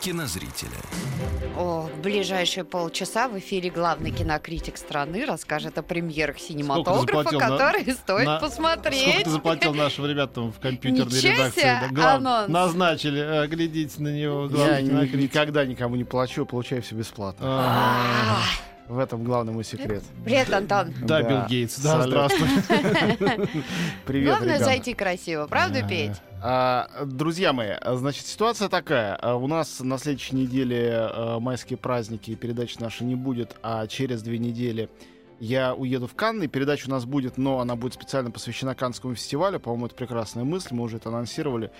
кинозрителя. О, в ближайшие полчаса в эфире главный кинокритик страны расскажет о премьерах синематографа, заплатил на- которые стоит на- посмотреть. Сколько ты заплатил нашим ребятам в компьютерной Ничего редакции? себе, Да, глав- анонс. Назначили, а, глядите на него. Я никогда никому не плачу, получаю все бесплатно. Ага. В этом главный мой секрет. Привет, Антон. Да, Да. Билл Гейтс, да, Салют. здравствуй. Привет, Главное ребята. зайти красиво, правда, Петь? А, друзья мои, значит, ситуация такая. А, У нас на следующей неделе а, майские праздники, и передачи нашей не будет, а через две недели я уеду в Канны, и передача у нас будет, но она будет специально посвящена Каннскому фестивалю. По-моему, это прекрасная мысль, мы уже это анонсировали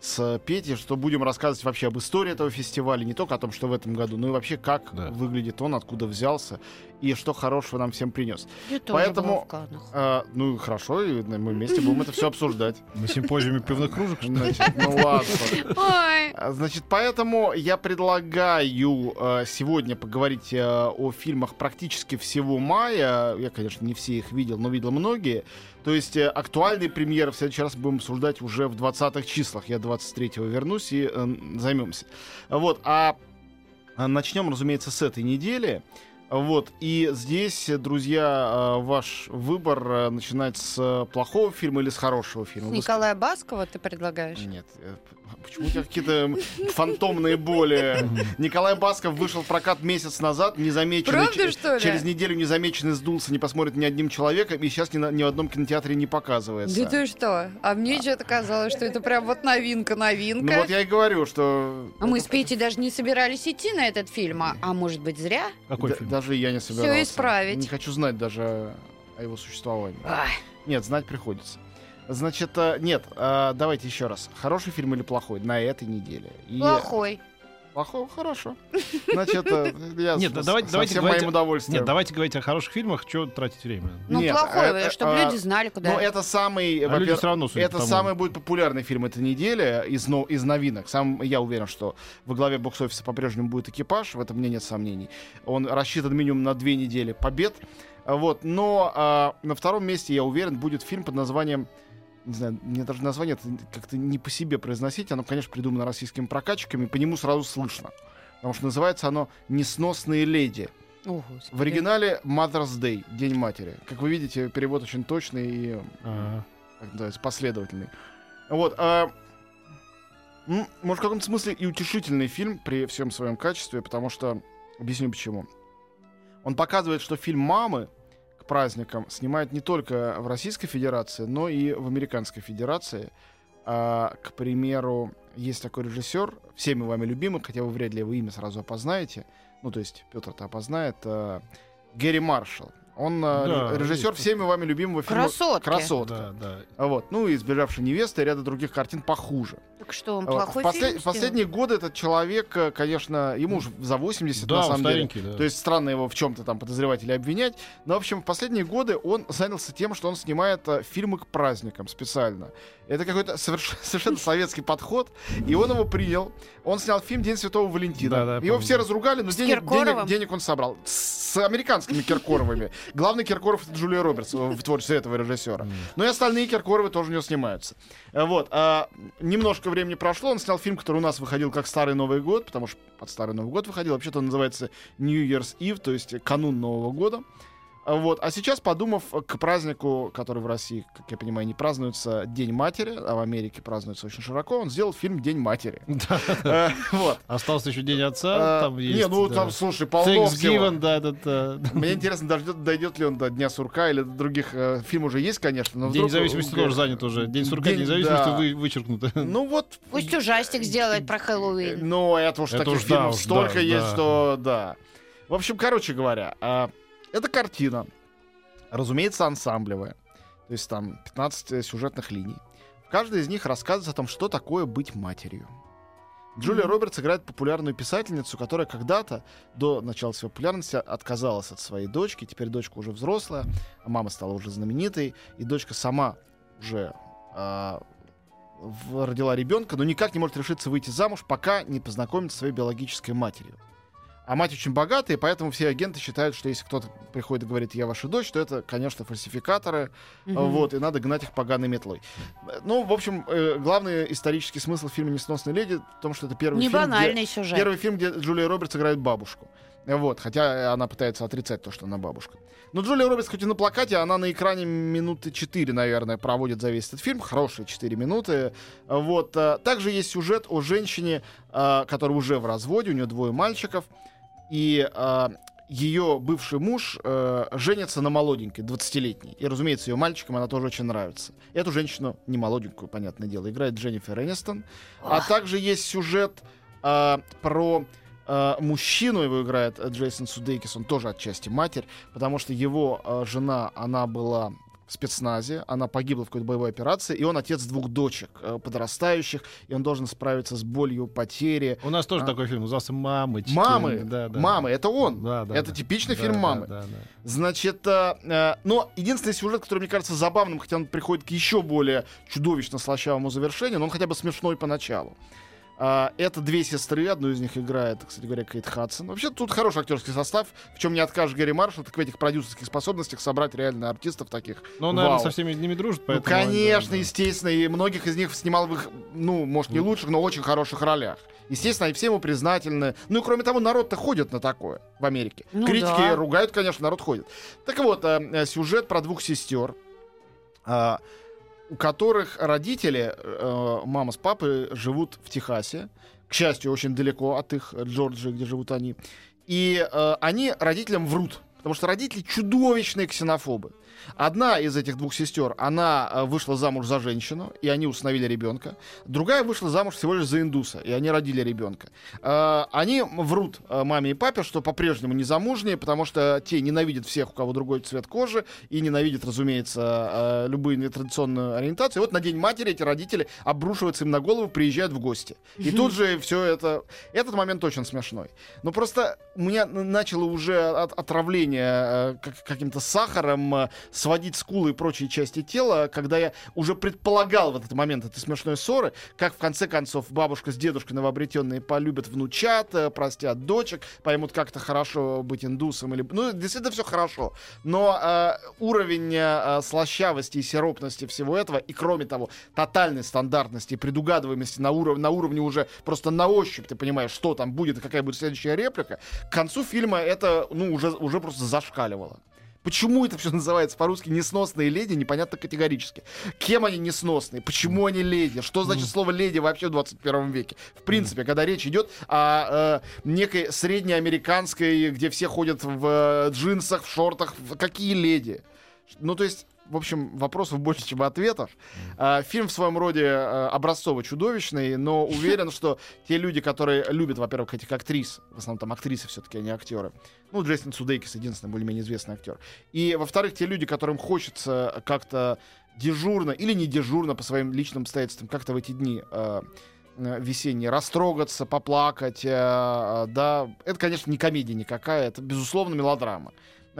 с Петей, что будем рассказывать вообще об истории этого фестиваля, не только о том, что в этом году, но и вообще, как Да. выглядит он, откуда взялся и что хорошего нам всем принес. Я тоже Поэтому- была в Каннах. А, ну, хорошо, и мы вместе будем это все обсуждать. На симпозиуме пивных кружек, что ну ладно. Ой, А, Значит, поэтому я предлагаю э, сегодня поговорить э, о фильмах практически всего мая. Я, конечно, не все их видел, но видел многие. То есть э, актуальные премьеры в следующий раз будем обсуждать уже в 20-х числах. Я 23-го вернусь и э, займемся. Вот, а а, начнем, разумеется, с этой недели. Вот, и здесь, друзья, э, ваш выбор э, начинать с плохого фильма или с хорошего фильма. Вы Николая Баскова ты предлагаешь? нет. Почему у тебя какие-то фантомные боли? Николай Басков вышел в прокат месяц назад, незамеченный. Правда, ч- что ли? Через неделю незамеченный сдулся, не посмотрит ни одним человеком, и сейчас ни, на- ни в одном кинотеатре не показывается. Да ты что? А мне что-то казалось, что это прям вот новинка-новинка. Ну вот я и говорю, что... А мы с Петей даже не собирались идти на этот фильм, а, а может быть зря? Какой Да- фильм? Даже я не собирался. исправить. Не хочу знать даже о его существовании. Ай, Нет, знать приходится. Значит, э, нет, э, давайте еще раз. Хороший фильм или плохой на этой неделе? И- плохой. Плохой, хорошо. Значит, э, я Нет, с- да с- давайте- со давайте всем говорить моим удовольствием. Нет, давайте говорить о хороших фильмах, что тратить время. Ну, Нет, плохой, э, э, чтобы а, люди знали, куда. Ну, это самый, А люди все равно, это самый будет популярный фильм этой недели из, но, из новинок. Сам я уверен, что во главе бокс-офиса по-прежнему будет экипаж, в этом мне нет сомнений. Он рассчитан минимум на две недели побед. Вот, но а, на втором месте, я уверен, будет фильм под названием не знаю, мне даже название как-то не по себе произносить. Оно, конечно, придумано российскими прокатчиками, по нему сразу слышно. Потому что называется оно «Несносные леди». О, Господи. В оригинале Mother's Day, День матери. Как вы видите, перевод очень точный и Ага. как называется, последовательный. Вот. а, может, в каком-то смысле и утешительный фильм при всем своем качестве, потому что... Объясню почему. Он показывает, что фильм «Мамы» праздникам снимают не только в Российской Федерации, но и в Американской Федерации. А, к примеру, есть такой режиссер, всеми вами любимый, хотя вы вряд ли его имя сразу опознаете. Ну, то есть Петр-то опознает. а, Гэри Маршалл. Он а, Да, ре- режиссер есть всеми вами любимого фильма Красотки. «Красотка». Да, да. А Вот. Ну и «Сбежавшая невеста» и ряда других картин похуже. Так что, он А вот. плохой в, послед- фильм в последние годы этот человек, э, конечно, ему уже за 80 Да, на самом деле. старенький, да. То есть странно его в чем-то там подозревать или обвинять. Но, в общем, в последние годы он занялся тем, что он снимает э, фильмы к праздникам специально. Это какой-то соверш- совершенно советский подход, и он его принял. Он снял фильм «День Святого Валентина». Да, да, его помню. все разругали, но денег, денег, денег он собрал. С, с американскими Киркоровыми. Главный Киркоров — это Джулия Робертс в в творчестве этого режиссера. Ну и остальные Киркоровы тоже у него снимаются. Э, Вот. а, немножко времени прошло, он снял фильм, который у нас выходил как Старый Новый год, потому что под Старый Новый год выходил. Вообще-то он называется New Year's Eve, то есть канун Нового года. Вот. А сейчас, подумав к празднику, который в России, как я понимаю, не празднуется День матери, а в Америке празднуется очень широко, он сделал фильм День матери. Да. Э, Вот. Остался еще День отца, там есть. Не, ну да. там, слушай, полно всего. Да, этот... э, Мне интересно, дойдет, ли он до Дня сурка или до других. э, фильм уже есть, конечно, но День независимости э, тоже занят уже. День сурка, День- независимости да. вы- вычеркнуто. Ну вот. Пусть ужастик сделает про э, Хэллоуин. Ну, это уж таких да, фильмов столько да, есть, да. что да. В общем, короче говоря, а, это картина. Разумеется, ансамблевая. То есть там 15 сюжетных линий. В каждой из них рассказывается о том, что такое быть матерью. Джулия Мгм. Робертс играет популярную писательницу, которая когда-то, до начала своей популярности, отказалась от своей дочки. Теперь дочка уже взрослая, а мама стала уже знаменитой, и дочка сама уже в- родила ребенка, но никак не может решиться выйти замуж, пока не познакомится со своей биологической матерью. А мать очень богатая, и поэтому все агенты считают, что если кто-то приходит и говорит, я ваша дочь, то это, конечно, фальсификаторы, Мгм. вот, и надо гнать их поганой метлой. Э, Ну, в общем, э, главный исторический смысл фильма «Несносные леди» в том, что это первый Не фильм, где- сюжет. Первый фильм, где Джулия Робертс играет бабушку. Вот, хотя она пытается отрицать то, что она бабушка. Но Джулия Робертс хоть и на плакате, она на экране минуты 4, наверное, проводит за весь этот фильм. Хорошие 4 минуты. Вот. а, Также есть сюжет о женщине, а, которая уже в разводе, у нее двое мальчиков. И а, ее бывший муж э, женится на молоденькой, 20-летней. И, разумеется, ее мальчикам она тоже очень нравится. Эту женщину, не молоденькую, понятное дело, играет Дженнифер Энистон. А также есть сюжет а, про а, мужчину, его играет э, Джейсон Судейкис, он тоже отчасти матерь, потому что его а, жена, она была в спецназе, она погибла в какой-то боевой операции, и он отец двух дочек э, подрастающих, и он должен справиться с болью потери. У нас тоже А. такой фильм, назывался «Мамочки». Мамы, Да, да. мамы, это он. Да, да, это да. типичный Да, фильм да, мамы. да, да. Значит, э, э, но единственный сюжет, который мне кажется забавным, хотя он приходит к еще более чудовищно слащавому завершению, но он хотя бы смешной поначалу. А, это две сестры, одну из них играет, кстати говоря, Кейт Хадсон. Вообще тут хороший актерский состав, в чем не откажешь Гэри Маршалл, так в этих продюсерских способностях собрать реально артистов таких. Но он, наверное, Вау. со всеми ними дружит, Ну, поэтому... конечно, да, да. естественно, и многих из них снимал в их, ну, может, не лучших, но очень хороших ролях. Естественно, они все ему признательны. Ну и кроме того, народ-то ходит на такое в Америке. Ну Критики да. ругают, конечно, народ ходит. Так вот, э, сюжет про двух сестер, а, у которых родители, э, мама с папой, живут в Техасе. К счастью, очень далеко от их э, Джорджии, где живут они. И э, они родителям врут. Потому что родители чудовищные ксенофобы. Одна из этих двух сестер, она э, вышла замуж за женщину, и они установили ребенка. Другая вышла замуж всего лишь за индуса, и они родили ребенка. Э, они врут э, маме и папе, что по-прежнему не замужние, потому что те ненавидят всех, у кого другой цвет кожи, и ненавидят, разумеется, э, любую нетрадиционную ориентацию. И вот на День матери эти родители обрушиваются им на голову, приезжают в гости. И тут же все это... Этот момент очень смешной. Но просто у меня начало уже от отравление как- каким-то сахаром сводить скулы и прочие части тела, когда я уже предполагал в этот момент этой смешной ссоры, как в конце концов бабушка с дедушкой новообретенные полюбят внучат, э, простят дочек, поймут как-то хорошо быть индусом или... Ну, действительно все хорошо. Но э, уровень э, слащавости и сиропности всего этого, и кроме того, тотальной стандартности и предугадываемости на, уров- на уровне уже просто на ощупь, ты понимаешь, что там будет какая будет следующая реплика, к концу фильма это, ну, уже, уже просто зашкаливало. Почему это все называется по-русски несносные леди, непонятно категорически. Кем они несносные? Почему они леди? Что значит слово леди вообще в 21 веке? В принципе, когда речь идет о э, некой среднеамериканской, где все ходят в э, джинсах, в шортах, в- какие леди? Ну, то есть, в общем, вопросов больше, чем ответов. А, фильм в своем роде э, образцово-чудовищный, но уверен, что те люди, которые любят, во-первых, этих актрис, в основном там актрисы все-таки, а не актеры. Ну, Джейсон Судейкис единственный более-менее известный актер. И, во-вторых, те люди, которым хочется как-то дежурно или не дежурно по своим личным обстоятельствам как-то в эти дни э, э, весенние растрогаться, поплакать, да, это, конечно, не комедия никакая, это, безусловно, мелодрама.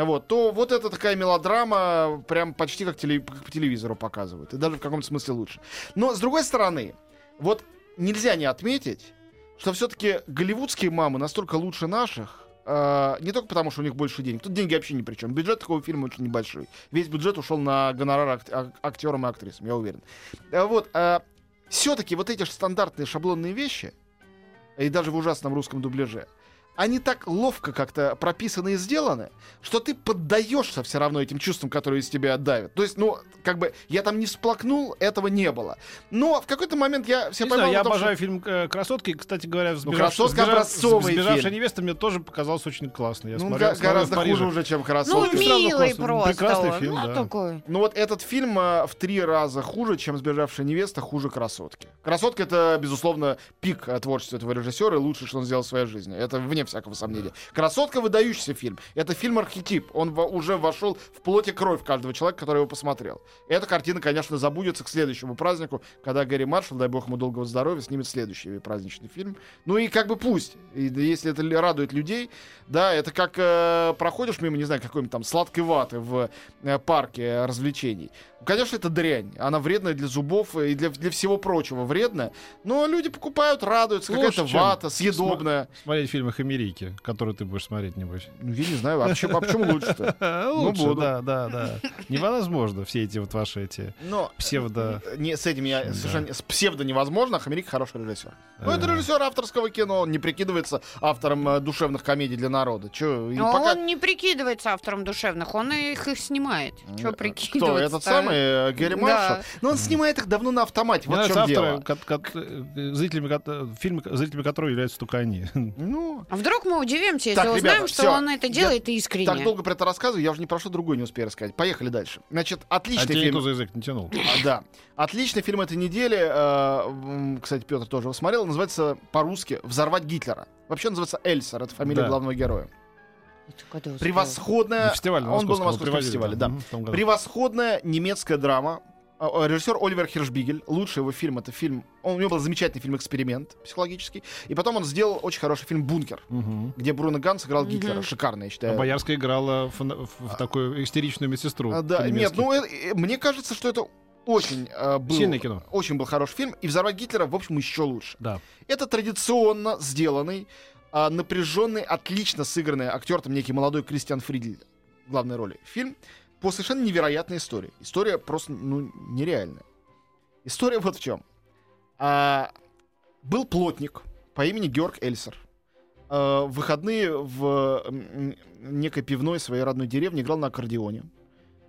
Вот, то вот это такая мелодрама, прям почти как, по телевизору показывают. И даже в каком-то смысле лучше. Но, с другой стороны, вот нельзя не отметить, что все-таки голливудские мамы настолько лучше наших, э, не только потому, что у них больше денег. Тут деньги вообще ни при чем. Бюджет такого фильма очень небольшой. Весь бюджет ушел на гонорар ак- ак- актерам и актрисам, я уверен. Э, вот, все-таки вот эти ж стандартные шаблонные вещи, и даже в ужасном русском дубляже, они так ловко как-то прописаны и сделаны, что ты поддаешься все равно этим чувствам, которые из тебя давят. То есть, ну, как бы, я там не всплакнул, этого не было. Но в какой-то момент я Не поймал знаю, я том, что- обожаю фильм э, «Красотки». Кстати говоря, Ну, «Сбежавшая- «Красотка» сбежав- образцовый «Сбежавшая фильм. невеста» мне тоже показался очень классный. Я Ну, смотрел, смотрел в гораздо Париже. хуже уже, чем Ну, «Красотка». равно милый просто. Прекрасный он. фильм, Ну, да. такой. Ну вот этот фильм э, в три раза хуже, чем «Сбежавшая невеста», хуже «Красотки». «Красотка» — это, безусловно, пик творчества этого режиссера и лучшее, что он сделал в своей жизни. Это вне всякого сомнения. «Красотка» — выдающийся фильм. Это фильм-архетип. Он уже вошел в плоть и кровь каждого человека, который его посмотрел. Эта картина, конечно, забудется к следующему празднику, когда Гэри Маршалл, дай бог ему долгого здоровья, снимет следующий праздничный фильм. Ну и как бы пусть. И если это радует людей, да, это как э, проходишь мимо, не знаю, какой-нибудь там сладкой ваты в э, парке развлечений. Конечно, это дрянь. Она вредная для зубов и для, для всего прочего вредная. Но люди покупают, радуются. Лучше, Какая-то вата, съедобная. Смотреть фильмы Америки, которые ты будешь смотреть, небось. Ну, я не знаю, а почему, а почему лучше-то? Лучше, буду. да, да, да. Невозможно все эти вот ваши эти Но псевдо... не, с этим я совершенно с псевдо невозможно. Америка хороший режиссер. Ну, это Э. режиссер авторского кино. Он не прикидывается автором э, душевных комедий для народа. Че, Но он не прикидывается автором душевных, он их, их снимает. Че прикидываться? Кто? Этот самый э, Гэри Да. Маршалл? Ну, он снимает их давно на автомате. Вот в чем дело. э, зрителями, фильмы, зрителями которого являются только они. Ну, А вдруг мы удивимся, если Так, узнаем, ребята, что он это Я делает искренне? так долго про это рассказываю, я уже не прошу другой не успею рассказать. Поехали дальше. Значит, отличный фильм. за язык не тянул. А, Да. Отличный фильм этой недели. э, Кстати, Петр тоже его смотрел. Называется по-русски «Взорвать Гитлера». Вообще называется Эльсер. Это фамилия Да. главного героя. Превосходная... На фестивале на Он был на Московском фестивале, да. Году. Превосходная немецкая драма. А, а, Режиссер Оливер Хиршбигель. Лучший его фильм это фильм. Он, у него был замечательный фильм «Эксперимент» психологический. И потом он сделал очень хороший фильм «Бункер», Мгм. где Бруно Ганс играл Мгм. Гитлера. Шикарный, я А считаю. Боярская играла в, в- в такую истеричную медсестру. А, да, нет, ну э, э, мне кажется, что это очень э, был, Сильное кино. очень был хороший фильм. И «Взорвать Гитлера», в общем, еще лучше. Да. Это традиционно сделанный, а, напряженный, отлично сыгранный актер, там некий молодой Кристиан Фридель в главной роли. Фильм по совершенно невероятной истории. История просто, ну, нереальная. История вот в чем. А, был плотник по имени Георг Эльсер. А, в выходные в некой пивной своей родной деревне играл на аккордеоне.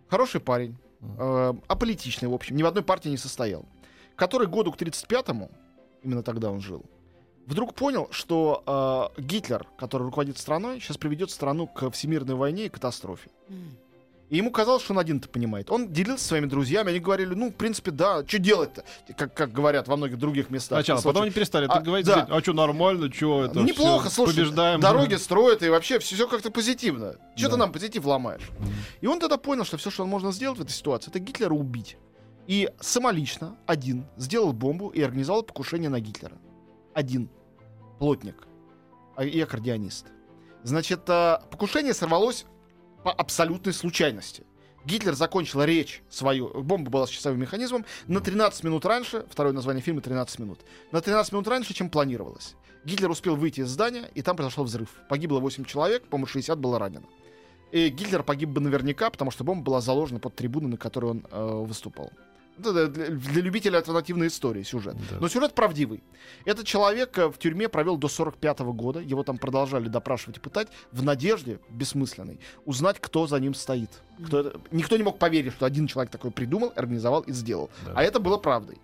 Хороший парень, э, аполитичный, в общем, ни в одной партии не состоял. Который году к 35-му, именно тогда он жил, вдруг понял, что э, Гитлер, который руководит страной, сейчас приведет страну к всемирной войне и катастрофе. И ему казалось, что он один это понимает. Он делился своими друзьями, они говорили, ну, в принципе, да, что делать-то? Как, как говорят во многих других местах. Сначала, потом они перестали. А, ты говоришь, да. а что, нормально, что это? Ну, неплохо, всё, слушай, Побеждаем. дороги строят, и вообще все, как-то позитивно. Что Да. ты нам позитив ломаешь? И он тогда понял, что все, что он можно сделать в этой ситуации, это Гитлера убить. И самолично, один, сделал бомбу и организовал покушение на Гитлера. Один. Плотник. а- И аккордеонист. Значит, а, покушение сорвалось по абсолютной случайности. Гитлер закончил речь свою, бомба была с часовым механизмом, на 13 минут раньше, второе название фильма 13 минут, на 13 минут раньше, чем планировалось. Гитлер успел выйти из здания, и там произошел взрыв. Погибло 8 человек, по-моему, 60 было ранено. И Гитлер погиб бы наверняка, потому что бомба была заложена под трибуну, на которой он э, выступал. Это для, для любителей альтернативной истории сюжет. Да. Но сюжет правдивый. Этот человек э, в тюрьме провел до 45 года. Его там продолжали допрашивать и пытать в надежде бессмысленной узнать, кто за ним стоит. Кто это- Никто не мог поверить, что один человек такой придумал, организовал и сделал. Да. А это было правдой.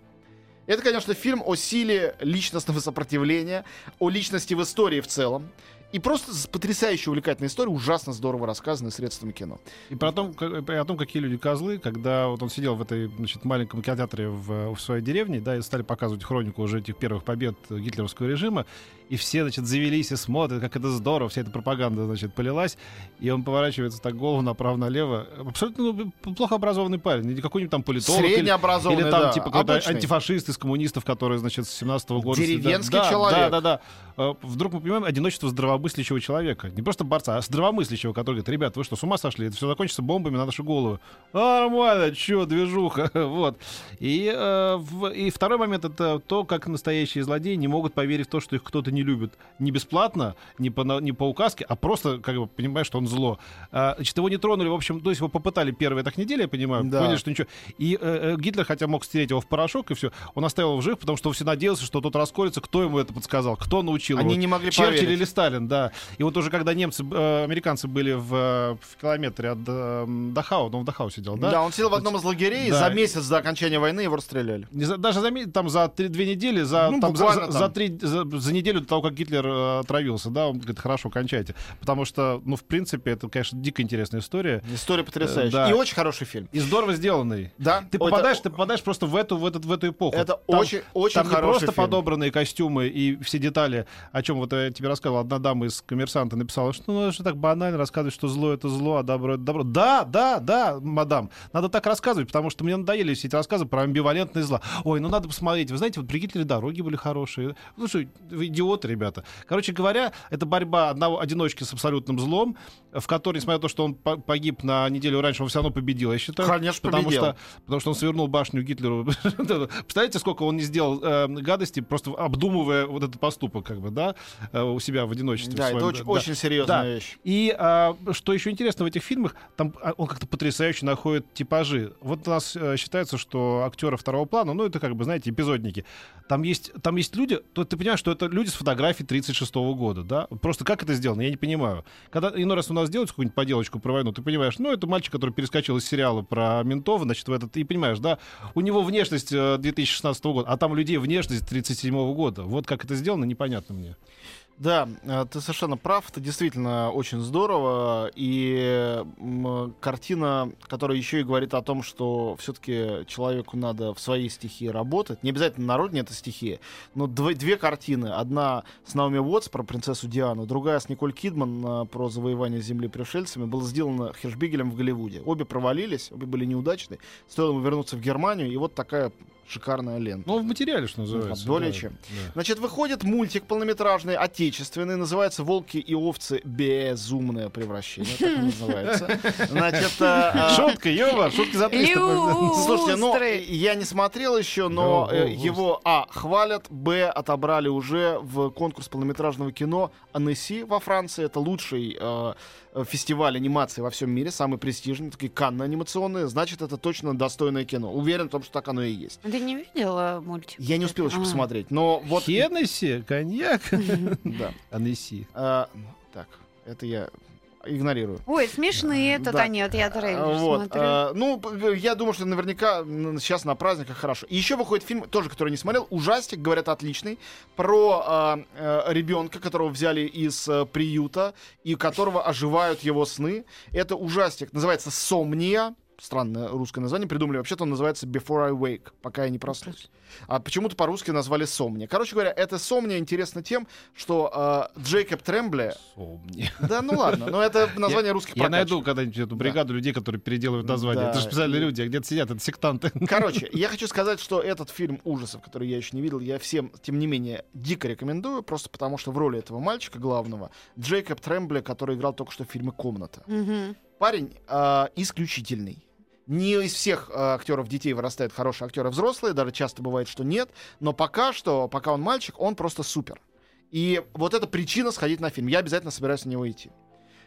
Это, конечно, фильм о силе личностного сопротивления, о личности в истории в целом. И просто потрясающе увлекательная история, ужасно здорово рассказанная средствами кино. И про том, как- о том, какие люди козлы, когда вот он сидел в этой значит, маленьком кинотеатре в, в своей деревне, да, и стали показывать хронику уже этих первых побед гитлеровского режима, и все, значит, завелись и смотрят, как это здорово, вся эта пропаганда, значит, полилась, и он поворачивается так голову направо-налево. Абсолютно ну, плохо образованный парень, не какой-нибудь там политолог или, Среднеобразованный, или там да, типа какой-то обычный. антифашист из коммунистов, который, значит, с 17 года... Деревенский да, человек. Да, да, да. Э, Вдруг мы понимаем одиночество здравомыслящего человека. Не просто борца, а здравомыслящего, который говорит, ребят, вы что, с ума сошли? Это все закончится бомбами на нашу голову. А, нормально, чё, движуха. вот. И, э, в- и второй момент — это то, как настоящие злодеи не могут поверить в то, что их кто-то не любит. Не бесплатно, не по, не по указке, а просто, как бы, понимаешь, что он зло. А, значит, его не тронули, в общем, то есть его попытали первые так недели, я понимаю, Да. поняли, что ничего. И э, э, Гитлер, хотя мог стереть его в порошок, и все, он оставил его в живых, потому что все надеялся, что тот расколется, кто ему это подсказал, кто научил Они его. не могли Черчилль поверить. или Сталин, да. И вот уже когда немцы, э, американцы были в, э, в километре от э, Дахау, он в Дахау сидел, да? Да? он сидел в одном из лагерей, Да. за месяц до окончания войны его расстреляли. Не за- даже за, там за три, две недели, за, Ну, там, за, там. за три, за, за неделю до того, как Гитлер э, отравился, да, он говорит, хорошо, кончайте. Потому что, ну, в принципе, это, конечно, дико интересная история. История потрясающая. Э, да. И очень хороший фильм. И здорово сделанный. Да, Ты это- попадаешь, ты попадаешь просто в эту, в этот, в эту эпоху. Это Там- очень, очень Там не хороший просто фильм. подобранные костюмы и все детали, о чем вот я тебе рассказывал. Одна дама дама из коммерсанта написала, что ну, это же так банально рассказывать, что зло это зло, а добро это добро. Да, да, да, мадам, надо так рассказывать, потому что мне надоели все эти рассказы про амбивалентное зло. Ой, ну надо посмотреть. Вы знаете, вот при дороги были хорошие. Ну что, вы идиоты, ребята. Короче говоря, это борьба одного одиночки с абсолютным злом, в которой, несмотря на то, что он по- погиб на неделю раньше, он все равно победил, я считаю. Конечно, потому победил. что, потому что он свернул башню Гитлеру. Представляете, сколько он не сделал э, гадости, просто обдумывая вот этот поступок, как бы, да, э, у себя в одиночестве. Да, своем, это очень, да. очень серьезная Да. вещь. И а, что еще интересно в этих фильмах, там а, он как-то потрясающе находит типажи. Вот у нас э, считается, что актеры второго плана, ну это как бы, знаете, эпизодники. Там есть, там есть люди, то ты понимаешь, что это люди с фотографий 36 года, да? Просто как это сделано, я не понимаю. Когда иной раз у нас делают какую-нибудь поделочку про войну, ты понимаешь, ну это мальчик, который перескочил из сериала про ментов, значит, в этот, и понимаешь, да, у него внешность э, 2016 года, а там у людей внешность 37 года. Вот как это сделано, непонятно мне. Да, э, ты совершенно прав, это действительно очень здорово, и картина, которая еще и говорит о том, что все-таки человеку надо в своей стихии работать, не обязательно народне это стихия, но дв- две картины, одна с Наоми Уотс про принцессу Диану, другая с Николь Кидман э, про завоевание земли пришельцами, была сделана Хершбигелем в Голливуде. Обе провалились, обе были неудачны, стоило ему вернуться в Германию, и вот такая шикарная лента. Ну, в материале, что называется. более да, чем. да. Значит, выходит мультик полнометражный, отечественный, называется «Волки и овцы. Безумное превращение», так он называется. Значит, а, а, Шутка, ёба, шутки за 300. слушайте, ну, я не смотрел еще, но Да, э, его, а, хвалят, б, отобрали уже в конкурс полнометражного кино Аннеси во Франции. Это лучший э, фестиваль анимации во всем мире, самый престижный, такие Канны анимационные. Значит, это точно достойное кино. Уверен в том, что так оно и есть. Ты не видела мультик? Я не успел еще посмотреть, но вот... Хеннесси, коньяк. Да. Анесси. А, так, это я игнорирую. Ой, смешные это Да. они, вот я трейлер вот, смотрю. а, ну, п- я думаю, что наверняка сейчас на праздниках хорошо. И еще выходит фильм, тоже, который не смотрел, ужастик, говорят, отличный, про а, а, ребенка, которого взяли из а, приюта и у которого оживают его сны. Это ужастик, называется «Сомния». Странное русское название придумали. Вообще-то он называется Before I Wake, пока я не проснусь. А почему-то по-русски назвали Сомния. Короче говоря, эта Сомния интересна тем, что а, Джейкоб Трембле... Сомни. Да, ну ладно, но это название русских Я найду когда-нибудь эту бригаду людей, которые переделывают название. Да. Это же специальные люди, а где-то сидят, это сектанты. Короче, я хочу сказать, что этот фильм ужасов, который я еще не видел, я всем, тем не менее, дико рекомендую, просто потому что в роли этого мальчика главного Джейкоб Трембле, который играл только что в фильме «Комната». Мгм. Парень а, исключительный. Не из всех а, актеров детей вырастают хорошие актеры взрослые, даже часто бывает, что нет, но пока что, пока он мальчик, он просто супер. И вот это причина сходить на фильм. Я обязательно собираюсь на него идти.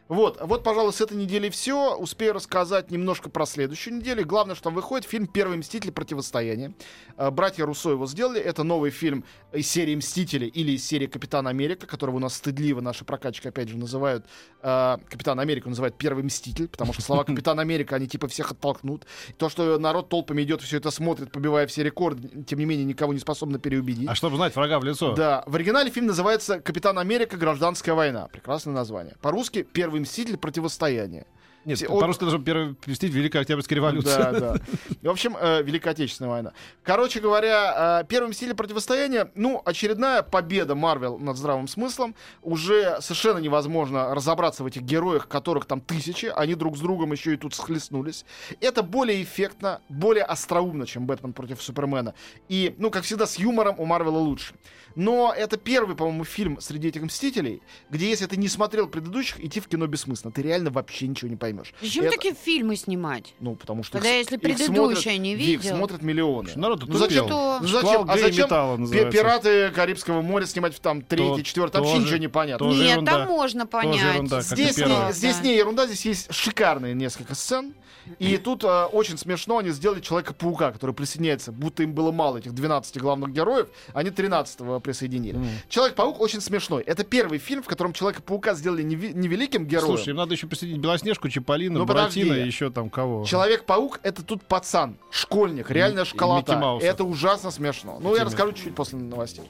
Вот, вот, пожалуй, с этой недели все. Успею рассказать немножко про следующую неделю. Главное, что там выходит фильм «Первый мститель. Противостояние». Э, Братья Руссо его сделали. Это новый фильм из серии «Мстители» или из серии «Капитан Америка», которого у нас стыдливо наши прокачки, опять же, называют. э, Капитан Америка называют «Первый мститель», потому что слова «Капитан Америка», они типа всех оттолкнут. То, что народ толпами идет, все это смотрит, побивая все рекорды, тем не менее, никого не способно переубедить. А чтобы знать врага в лицо. Да, в оригинале фильм называется «Капитан Америка. Гражданская война». Прекрасное название. По-русски «Первый мститель. Противостояние». Нет, Все- по-русски даже первый вместить Великая Октябрьская революция. Да, да. В общем, э, Великая Отечественная война. Короче говоря, э, первым стиле противостояния, ну, очередная победа Марвел над здравым смыслом. Уже совершенно невозможно разобраться в этих героях, которых там тысячи. Они друг с другом еще и тут схлестнулись. Это более эффектно, более остроумно, чем Бэтмен против Супермена. И, ну, как всегда, с юмором у Марвела лучше. Но это первый, по-моему, фильм среди этих Мстителей, где, если ты не смотрел предыдущих, идти в кино бессмысленно. Ты реально вообще ничего не поймешь. Зачем Это- такие фильмы снимать? ну, потому что... Когда их- если их смотрят- не Их видел. смотрят миллионы. Народ Ну, зачем, Что? ну, Шквал зачем, а зачем металла пираты Карибского моря снимать в там третий, четвертый? Вообще тоже- ничего не понятно. тоже Нет, ерунда. там можно понять. Здесь, не, здесь не ерунда, здесь есть шикарные несколько сцен. И тут э, очень смешно они сделали Человека-паука, который присоединяется, будто им было мало этих 12 главных героев, они 13-го присоединили. Человек-паук очень смешной. Это первый фильм, в котором Человека-паука сделали не, не великим героем. Слушай, им надо еще присоединить Белоснежку, Чиполлино, Ну, Буратино подожди. и еще там кого. Человек-паук это тут пацан, школьник, и школота. Это ужасно смешно. Ну, я расскажу чуть-чуть после новостей.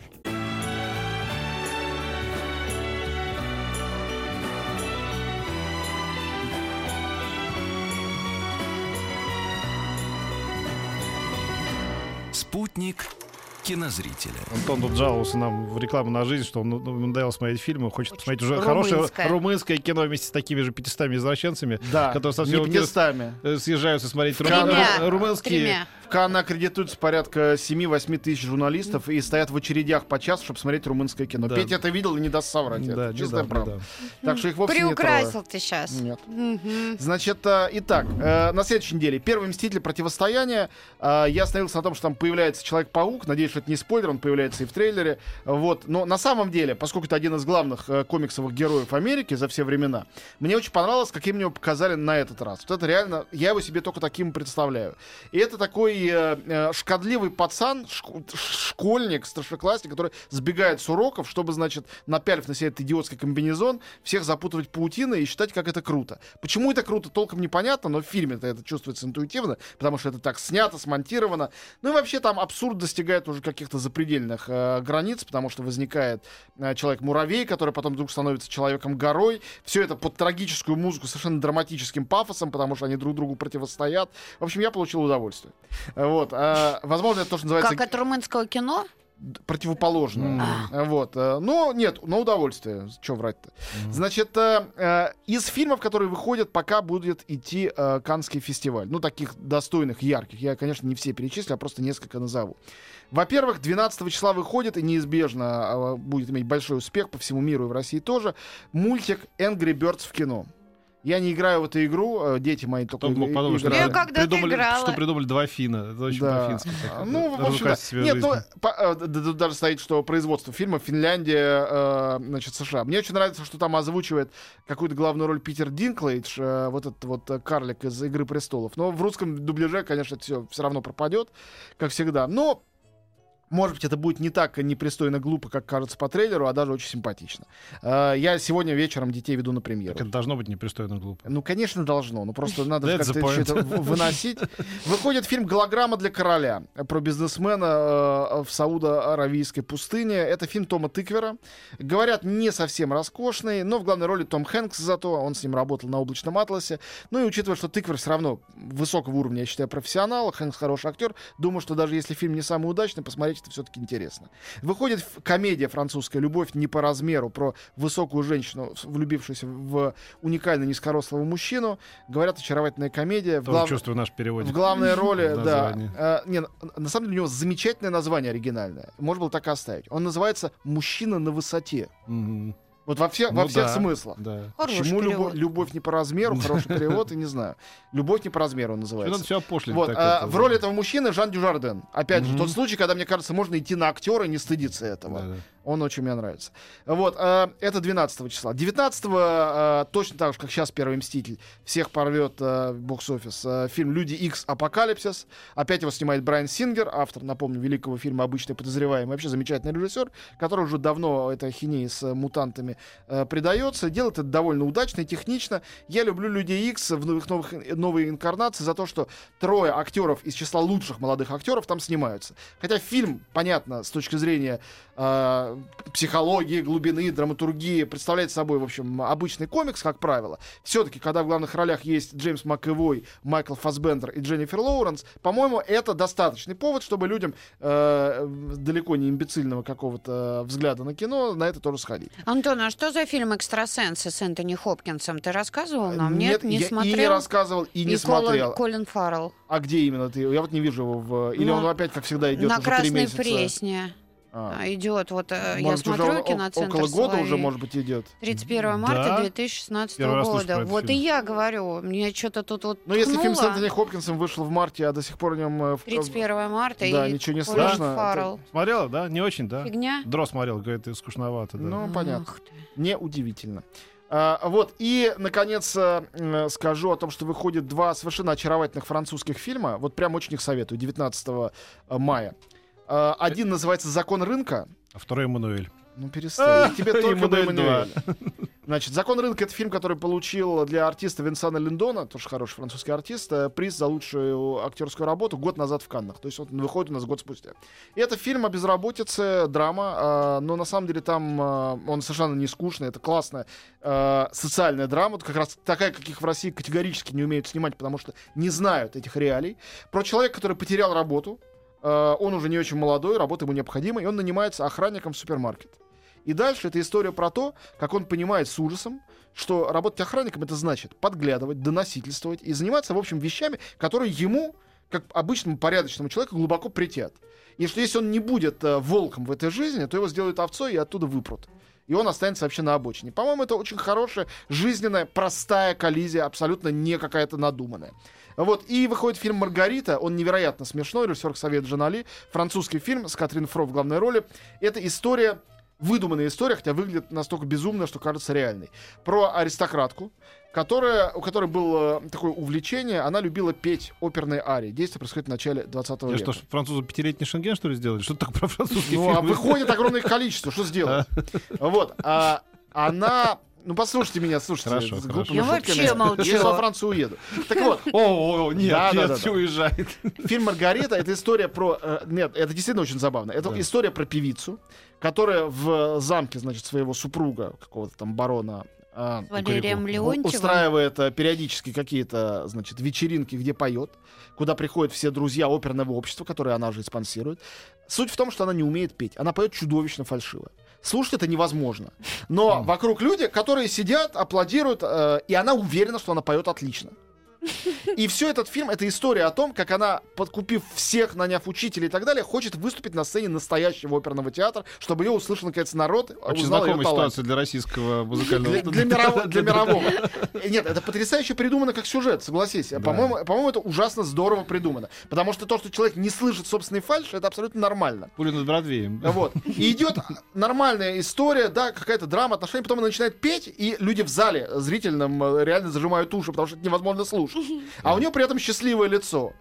Спутник кинозрителя. Антон тут жаловался нам в рекламу на жизнь, что он, ну, ему надоело смотреть фильмы, хочет Очень посмотреть уже румынское. хорошее румынское кино вместе с такими же 500 извращенцами, Да, которые со не всего мира местами. съезжаются смотреть ру- Тремя. ру- румынские... Тремя. В Канн аккредитуются порядка 7-8 тысяч журналистов и стоят в очередях по часу, чтобы смотреть румынское кино. Да. Петя это видел и не даст соврать. Да, это чистая недавно, правда. да. Так что их вовсе не. Приукрасил ты сейчас. Нет. Значит, э, итак, э, на следующей неделе первый мститель противостояния. Э, я остановился на том, что там появляется Человек-паук. Надеюсь, что это не спойлер, он появляется и в трейлере. Вот. Но на самом деле, поскольку это один из главных э, комиксовых героев Америки за все времена, мне очень понравилось, каким его показали на этот раз. Вот это реально, я его себе только таким представляю. И это такой э, э, шкодливый пацан, шк- школьник, старшеклассник, который сбегает с уроков, чтобы, значит, напялив на себя этот идиотский комбинезон, всех запутывать паутиной и считать, как это круто. Почему это круто, толком непонятно, но в фильме-то это чувствуется интуитивно, потому что это так снято, смонтировано. Ну и вообще там абсурд достигает уже каких-то запредельных э, границ, потому что возникает э, человек-муравей, который потом вдруг становится человеком-горой. Все это под трагическую музыку, совершенно драматическим пафосом, потому что они друг другу противостоят. В общем, я получил удовольствие. Э, Вот. э, возможно, это то, что называется Как от румынского кино? д- противоположное. А. Вот. э, Но нет, на удовольствие. Че врать-то? Значит, э, э, из фильмов, которые выходят, пока будет идти э, Каннский фестиваль. Ну, таких достойных, ярких. Я, конечно, не все перечислю, а просто несколько назову. Во-первых, 12 числа выходит и неизбежно э, будет иметь большой успех по всему миру и в России тоже. Мультик Angry Birds в кино. Я не играю в эту игру, э, дети мои только Кто бы мог подумать, что, Я играют. когда-то придумали, играла. что придумали два финна. Это очень Да. по-фински. Ну, в общем, себе нет, жизнь. ну, по- э, д- д- тут даже стоит, что производство фильма Финляндия, э, значит, США. Мне очень нравится, что там озвучивает какую-то главную роль Питер Динклейдж, э, вот этот вот э, карлик из «Игры престолов». Но в русском дубляже, конечно, все все равно пропадет, как всегда. Но может быть, это будет не так непристойно глупо, как кажется по трейлеру, а даже очень симпатично. Э, Я сегодня вечером детей веду на премьеру. Так это должно быть непристойно глупо. Ну, конечно, должно. Но просто надо как-то это выносить. Выходит фильм «Голограмма для короля» про бизнесмена э, в Саудо-Аравийской пустыне. Это фильм Тома Тыквера. Говорят, не совсем роскошный, но в главной роли Том Хэнкс зато. Он с ним работал на «Облачном атласе». Ну и учитывая, что Тыквер все равно высокого уровня, я считаю, профессионал, Хэнкс хороший актер, думаю, что даже если фильм не самый удачный, посмотреть это все-таки интересно. Выходит комедия французская «Любовь не по размеру» про высокую женщину, влюбившуюся в уникально низкорослого мужчину. Говорят, очаровательная комедия. В, глав- чувствую наш переводик. в главной роли, да. Э, не, на- самом деле у него замечательное название оригинальное. Можно было так и оставить. Он называется «Мужчина на высоте». Вот во, все, во Ну всех да, смыслах. Да. Хороший Почему любо- любовь не по размеру? Хороший перевод, и не знаю. Любовь не по размеру он Что надо называется. все опошлить. Вот, а, это, в роли этого мужчины Жан Дюжарден. Опять же, Мгм. тот случай, когда, мне кажется, можно идти на актера и не стыдиться этого. Да, да. Он очень мне нравится. Вот, э, это 12 числа. 19 э, точно так же, как сейчас «Первый Мститель», всех порвет э, бокс-офис. Э, фильм «Люди Икс. Апокалипсис». Опять его снимает Брайан Сингер, автор, напомню, великого фильма «Обычный подозреваемый». Вообще замечательный режиссер, который уже давно этой ахинеи с э, мутантами э, придается. Делает это довольно удачно и технично. Я люблю «Людей Икс» в новых, новых, новой инкарнации за то, что трое актеров из числа лучших молодых актеров там снимаются. Хотя фильм, понятно, с точки зрения э, психологии, глубины, драматургии, представляет собой, в общем, обычный комикс, как правило. Все-таки, когда в главных ролях есть Джеймс МакЭвой, Майкл Фассбендер и Дженнифер Лоуренс, по-моему, это достаточный повод, чтобы людям э, далеко не имбецильного какого-то взгляда на кино на это тоже сходить. Антон, а что за фильм «Экстрасенсы» с Энтони Хопкинсом? Ты рассказывал нам? Нет, не я смотрел? и не рассказывал, и не И Колин- смотрел. Колин Фаррелл. А где именно ты? Я вот не вижу его в... Или Ну, он опять, как всегда, идет На уже три Красной месяца? Пресне А. идет. Вот э, я Может, уже смотрю киноцентр около года уже, «Соловей». может быть, идет. 31 марта Да? 2016 Первый года. Вот и фильм. я говорю, мне что-то тут вот Но Ну, если фильм с. Энтони Хопкинсом вышел в марте, а до сих пор о нем... э, в- 31 марта Да, и ничего не слышно. Фаррелл. Смотрела, да? Не очень, да? Фигня? Дро смотрел, говорит, скучновато. Да. Ну, понятно. Ах ты. Неудивительно. А, вот, и, наконец, э, м, скажу о том, что выходит два совершенно очаровательных французских фильма. Вот прям очень их советую, 19 мая. А, Один называется «Закон рынка». А второй Эммануэль. Ну, перестань. Тебе только Эммануэль. Значит, «Закон рынка» — это фильм, который получил для артиста Винсана Линдона, тоже хороший французский артист, э, приз за лучшую актерскую работу год назад в Каннах. То есть он выходит у нас год спустя. И это фильм о безработице, драма, э, но на самом деле там э, он совершенно не скучный, это классная э, социальная драма, как раз такая, каких в России категорически не умеют снимать, потому что не знают этих реалий. Про человека, который потерял работу, Э, он уже не очень молодой, работа ему необходима, и он нанимается охранником в супермаркет. И дальше это история про то, как он понимает с ужасом, что работать охранником это значит подглядывать, доносительствовать и заниматься, в общем, вещами, которые ему, как обычному порядочному человеку, глубоко притят. И что если он не будет э, волком в этой жизни, то его сделают овцой и оттуда выпрут. И он останется вообще на обочине. По-моему, это очень хорошая, жизненная, простая коллизия, абсолютно не какая-то надуманная. Вот, и выходит фильм «Маргарита», он невероятно смешной, режиссер Совет Жанали, французский фильм с Катрин Фро в главной роли. Это история выдуманная история, хотя выглядит настолько безумно, что кажется реальной. Про аристократку, которая, у которой было такое увлечение, она любила петь оперные арии. Действие происходит в начале 20 века. что, ж, французы пятилетний шенген, что ли, сделали? Что так про французский Ну, фильм? а выходит огромное количество, что сделать? Вот, а она... Ну, послушайте меня, слушайте. Хорошо, с хорошо. Я вообще молчу. Я во Францию уеду. Так вот, О, нет, Да, нет, да, все да. уезжает. Фильм «Маргарита» — это история про... э, нет, это действительно очень забавно. Это Да. история про певицу, которая в замке, значит, своего супруга, какого-то там барона... а, Валерием у- Леонтьевым. устраивает э, периодически какие-то, значит, вечеринки, где поет, куда приходят все друзья оперного общества, которые она же и спонсирует. Суть в том, что она не умеет петь. Она поет чудовищно фальшиво. Слушать это невозможно. Но вокруг люди, которые сидят, аплодируют, э, и она уверена, что она поет отлично. И все этот фильм это история о том, как она, подкупив всех, наняв учителей и так далее, хочет выступить на сцене настоящего оперного театра, чтобы ее услышал наконец народ, Очень узнал ее знакомая ситуация для российского музыкального... Для, для мирового, для мирового. Э, Нет, это потрясающе придумано как сюжет, согласись. По-моему, по-моему, это ужасно здорово придумано. Потому что то, что человек не слышит собственный фальш, это абсолютно нормально. Пуля над Бродвеем. Вот. И идет нормальная история, да, какая-то драма, отношения, потом она начинает петь, и люди в зале зрительном э, реально зажимают уши, потому что это невозможно слушать. А у нее при этом счастливое лицо.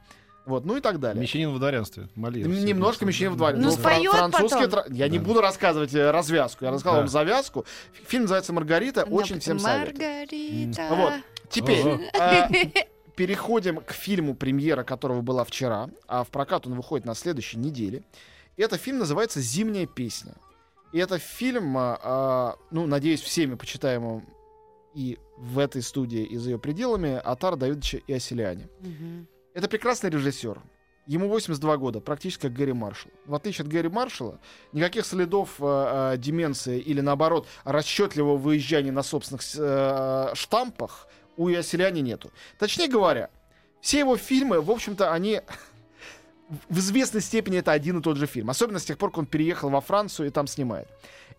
Вот, ну и так далее. Мещанин в дворянстве. Мольер. М, Немножко мещанин в дворе. Ну, споёт французский потом. тра- Я не Да. буду рассказывать э, развязку. Я рассказал Да. вам завязку. Фильм называется «Маргарита». Очень всем советую. Маргарита. Вот. Теперь а, переходим к фильму, премьера которого была вчера, а в прокат он выходит на следующей неделе. Это фильм называется «Зимняя песня». И это фильм, а, ну, надеюсь, всеми почитаемым и в этой студии, и за ее пределами, Атар Давидовича и Оселяне. Мгм. Это прекрасный режиссер. Ему 82 года, практически как Гэри Маршалл. В отличие от Гэри Маршалла, никаких следов э, э, деменции или, наоборот, расчетливого выезжания на собственных э, штампах у Яселяни нету. Точнее говоря, все его фильмы, в общем-то, они в известной степени это один и тот же фильм. Особенно с тех пор, как он переехал во Францию и там снимает.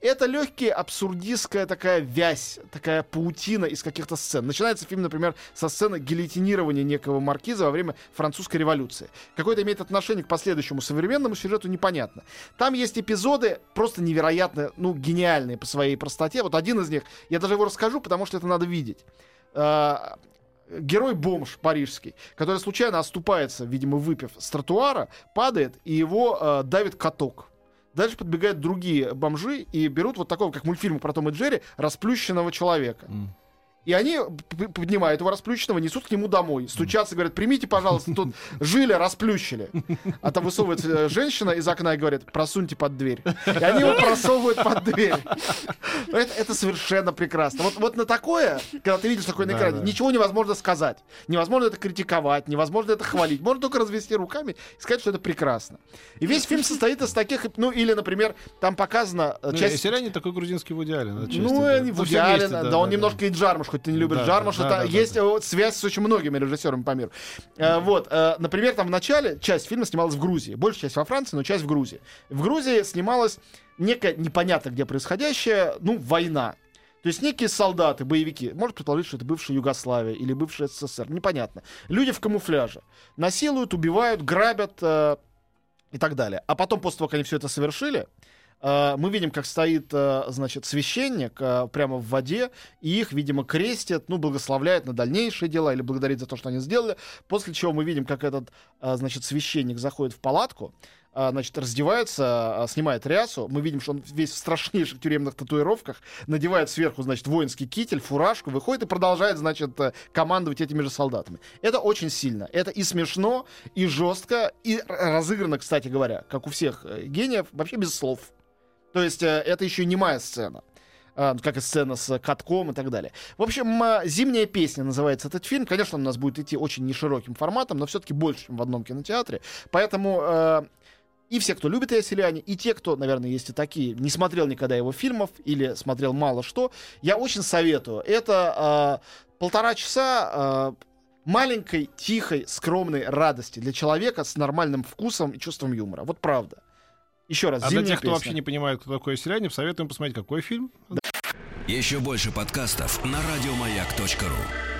Это легкая абсурдистская такая вязь, такая паутина из каких-то сцен. Начинается фильм, например, со сцены гильотинирования некого маркиза во время французской революции. Какое-то имеет отношение к последующему современному сюжету, непонятно. Там есть эпизоды просто невероятно, ну, гениальные по своей простоте. Вот один из них, я даже его расскажу, потому что это надо видеть. Герой-бомж парижский, который случайно оступается, видимо, выпив с тротуара, падает, и его э, давит каток. Дальше подбегают другие бомжи и берут вот такого, как мультфильм про Том и Джерри, расплющенного человека. М. И они поднимают его расплющенного, несут к нему домой. Стучатся, говорят, примите, пожалуйста, тут жили, расплющили. А там высовывается э, женщина из окна и говорит, просуньте под дверь. И они его просовывают под дверь. Это, это совершенно прекрасно. Вот, вот на такое, когда ты видишь такое на Да, экране, да. ничего невозможно сказать. Невозможно это критиковать, невозможно это хвалить. Можно только развести руками и сказать, что это прекрасно. И весь фильм состоит из таких, ну или, например, там показана э, Ну, часть... Селяне такой грузинский Вуди Аллен, отчасти, Ну, да. они Ну, Вуди Аллен, вместе, да, он немножко и Джармуш, хоть ты не любишь Да, Джармуш, да, да, да, есть да. связь с очень многими режиссерами по миру. Э, Вот, э, например, там в начале часть фильма снималась в Грузии, большая часть во Франции, но часть в Грузии. В Грузии снималась некая непонятно где происходящая, ну, война. То есть некие солдаты, боевики, может предположить, что это бывшая Югославия или бывшая СССР, непонятно. Люди в камуфляже. Насилуют, убивают, грабят э, и так далее. А потом, после того, как они все это совершили, мы видим, как стоит, э, значит, священник э, прямо в воде, и их, видимо, крестят, ну, благословляют на дальнейшие дела или благодарит за то, что они сделали. После чего мы видим, как этот, э, значит, священник заходит в палатку, значит, раздевается, снимает рясу. Мы видим, что он весь в страшнейших тюремных татуировках, надевает сверху, значит, воинский китель, фуражку, выходит и продолжает, значит, э, командовать этими же солдатами. Это очень сильно. Это и смешно, и жестко, и разыграно, кстати говоря, как у всех э, гениев, вообще без слов. То есть э, это еще не моя сцена. А, как и сцена с катком и так далее. В общем, а, «Зимняя песня» называется этот фильм. Конечно, он у нас будет идти очень нешироким форматом, но все-таки больше, чем в одном кинотеатре. Поэтому э, и все, кто любит «Яселяне», и те, кто, наверное, есть и такие, не смотрел никогда его фильмов или смотрел мало что, я очень советую. Это э, полтора часа э, маленькой, тихой, скромной радости для человека с нормальным вкусом и чувством юмора. Вот правда. Еще раз, А для «Зимняя тех, кто песня». вообще не понимает, кто такой селянин, советуем посмотреть, какой фильм. Еще больше подкастов на радиомаяк.ру.